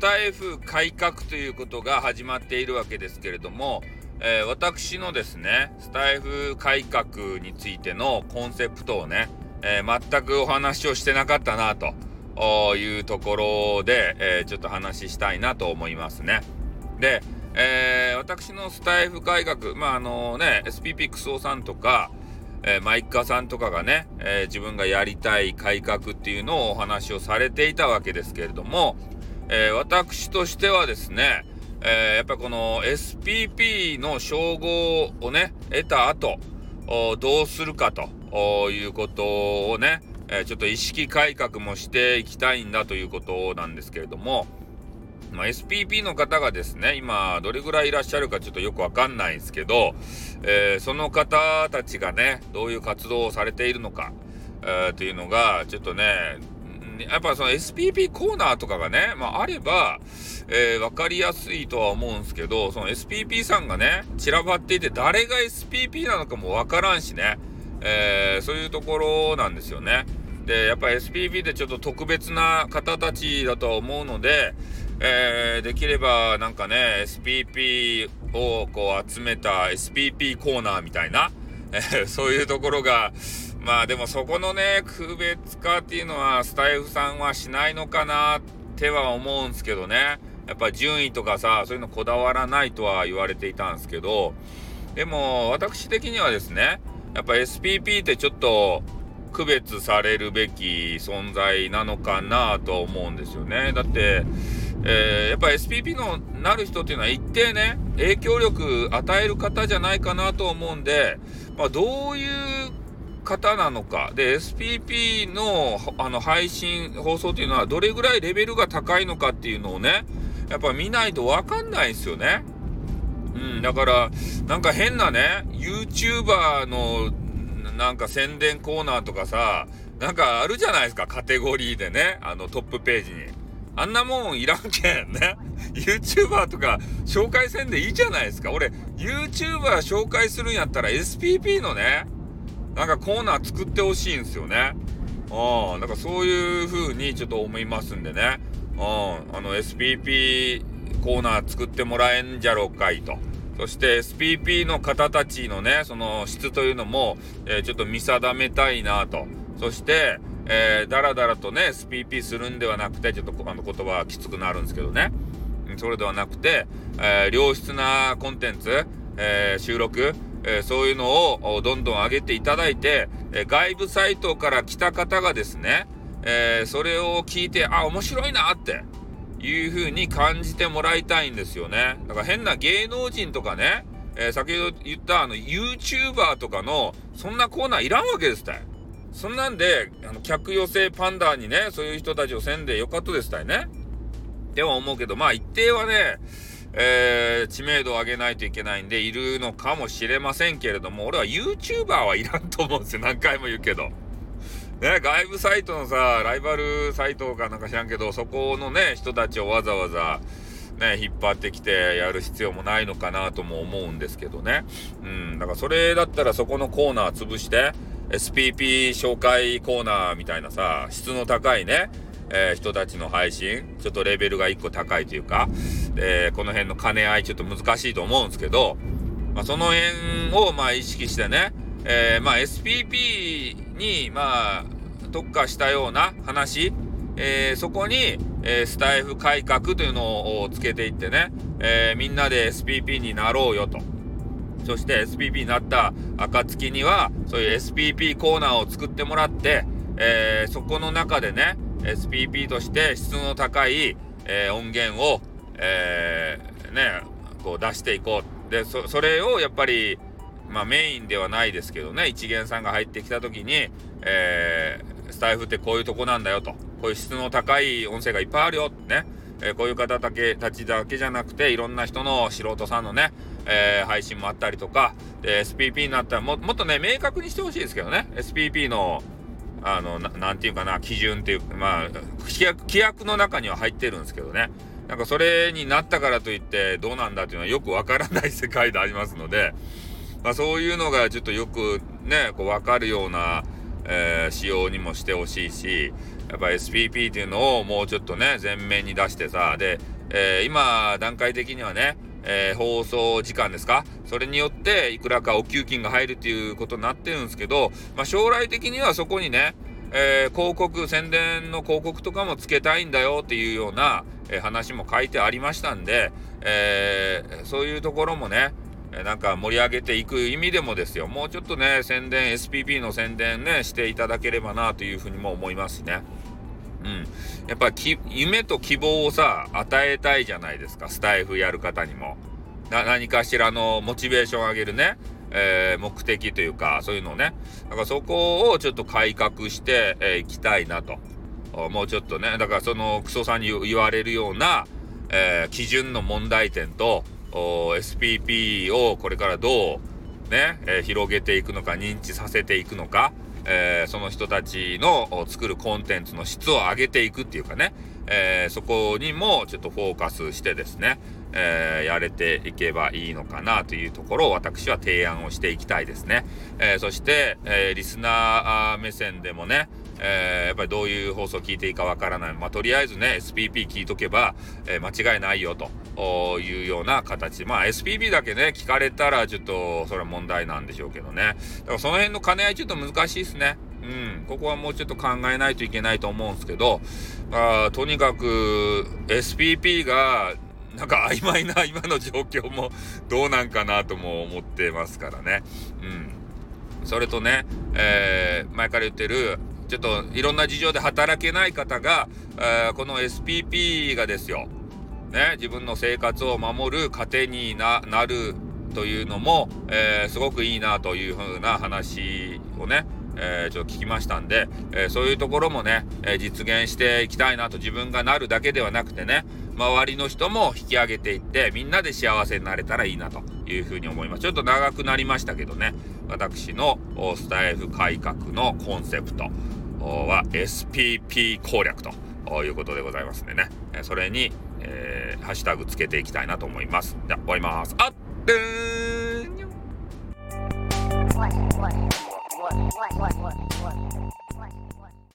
タイフ改革ということが始まっているわけですけれども、えー、私のですね、スタイフ改革についてのコンセプトをね、えー、全くお話をしてなかったなというところで、えー、ちょっと話したいなと思いますね。で、え私のスタイフ改革、まああのね、SPP クソさんとか、えー、マイカさんとかがね、えー、自分がやりたい改革っていうのをお話をされていたわけですけれども、えー、私としてはですね、えやっぱこの SPP の称号をね、得た後、どうするかということをね、えちょっと意識改革もしていきたいんだということなんですけれども、まあ、SPP の方がですね、今、どれぐらいいらっしゃるかちょっとよくわかんないんですけど、えー、その方たちがね、どういう活動をされているのか、えー、というのが、ちょっとね、やっぱその SPP コーナーとかがね、まあ、あれば、えー、分かりやすいとは思うんですけど、その SPP さんがね、散らばっていて、誰が SPP なのかも分からんしね、えー、そういうところなんですよね。で、やっぱ SPP ってちょっと特別な方たちだとは思うので、えー、できればなんかね、SPP をこう集めた SPP コーナーみたいな、えー、そういうところが、まあでもそこのね、区別化っていうのはスタイフさんはしないのかなっては思うんすけどね。やっぱ順位とかさ、そういうのこだわらないとは言われていたんですけど、でも私的にはですね、やっぱ SPP ってちょっと区別されるべき存在なのかなと思うんですよね。だって、えー、やっぱ SPP のなる人っていうのは一定ね、影響力与える方じゃないかなと思うんで、まあ、どういう方なのか。で、SPP のあの配信、放送っていうのはどれぐらいレベルが高いのかっていうのをね、やっぱ見ないとわかんないんですよね。うん、だから、なんか変なね、YouTuber のなんか宣伝コーナーとかさ、なんかあるじゃないですか、カテゴリーでね、あのトップページに。あんなもんいらんけんね。YouTuber とか紹介せんでいいじゃないですか。俺、YouTuber 紹介するんやったら SPP のね、なんかコーナー作ってほしいんですよね。うん、なんかそういう風にちょっと思いますんでね。うん、あの SPP コーナー作ってもらえんじゃろうかいと。そして SPP の方たちのね、その質というのも、えー、ちょっと見定めたいなと。そして、えー、だらだらとね、SPP するんではなくて、ちょっとあの言葉はきつくなるんですけどね。それではなくて、えー、良質なコンテンツ、えー、収録、えー、そういうのをどんどん上げていただいて、え外部サイトから来た方がですね、えそれを聞いて、あ、面白いなっていう風に感じてもらいたいんですよね。だから変な芸能人とかね、え先ほど言ったあの YouTuber とかのそんなコーナーいらんわけですたい。そんなんで、あの、客寄せパンダにね、そういう人たちをせんでよかったですたいね。では思うけど、まあ一定はね、えー、知名度を上げないといけないんで、いるのかもしれませんけれども、俺は YouTuber はいらんと思うんですよ。何回も言うけど。ね、外部サイトのさ、ライバルサイトかなんか知らんけど、そこのね、人たちをわざわざ、ね、引っ張ってきてやる必要もないのかなとも思うんですけどね。うん、だからそれだったらそこのコーナー潰して、SPP 紹介コーナーみたいなさ、質の高いね、えー、人たちの配信、ちょっとレベルが1個高いというか、えー、この辺の兼ね合いちょっと難しいと思うんですけど、まあ、その辺をまあ意識してね、えー、まあ SPP にまあ特化したような話、えー、そこに、えー、スタイフ改革というのをつけていってね、えー、みんなで SPP になろうよと。そして SPP になった暁には、そういう SPP コーナーを作ってもらって、えー、そこの中でね、SPP として質の高い、えー、音源を、えー、ね、こう出していこう。で、そ、それをやっぱり、まあメインではないですけどね、一元さんが入ってきた時に、えー、スタイフってこういうとこなんだよと。こういう質の高い音声がいっぱいあるよってね。えー、こういう方だけ、たちだけじゃなくて、いろんな人の素人さんのね、えー、配信もあったりとか、で、SPP になったらも、もっとね、明確にしてほしいですけどね。SPP の、あの、なていうかな、基準っていう、まあ、規約、規約の中には入ってるんですけどね。なんかそれになったからといってどうなんだっていうのはよくわからない世界でありますので、まあそういうのがちょっとよくね、こうわかるような、えー、仕様にもしてほしいし、やっぱ SPP っていうのをもうちょっとね、前面に出してさ、で、えー、今、段階的にはね、えー、放送時間ですか？それによっていくらかお給金が入るっていうことになってるんですけど、まあ、将来的にはそこにね、えー、広告、宣伝の広告とかもつけたいんだよっていうような、えー、話も書いてありましたんで、えー、そういうところもね、なんか盛り上げていく意味でもですよ、もうちょっとね、宣伝、SPP の宣伝ね、していただければなというふうにも思いますしね。うん。やっぱき、夢と希望をさ、与えたいじゃないですか、スタイフやる方にも。な、何かしらのモチベーション上げるね、えー、目的というか、そういうのをね、だからそこをちょっと改革してい、えー、きたいなと。もうちょっとね、だからそのクソさんに言われるような、えー、基準の問題点と、SPP をこれからどうね、えー、広げていくのか、認知させていくのか、えー、その人たちの作るコンテンツの質を上げていくっていうかね、えー、そこにもちょっとフォーカスしてですね、えー、やれていけばいいのかなというところを私は提案をしていきたいですね。えそして、えリスナー目線でもね、えー、やっぱりどういう放送を聞いていいかわからない。まあ、とりあえずね、SPP 聞いとけば、えー、間違いないよというような形。まあ、SPP だけね、聞かれたらちょっと、それは問題なんでしょうけどね。だからその辺の兼ね合いちょっと難しいですね。うん、ここはもうちょっと考えないといけないと思うんですけど、あとにかく SPP がなんか曖昧な今の状況も どうなんかなとも思ってますからね。うん。それとね、えー、前から言ってるちょっといろんな事情で働けない方が、えー、この SPP がですよ、ね、自分の生活を守る糧になるというのも、えー、すごくいいなというふうな話をね、えー、ちょっと聞きましたんで、えー、そういうところもね、え、実現していきたいなと自分がなるだけではなくてね、周りの人も引き上げていって、みんなで幸せになれたらいいなというふうに思います。ちょっと長くなりましたけどね、私のスタイフ改革のコンセプト。は SPP 攻略ということでございますんでね、それに、えー、ハッシュタグつけていきたいなと思います。じゃ終わります。あっでーん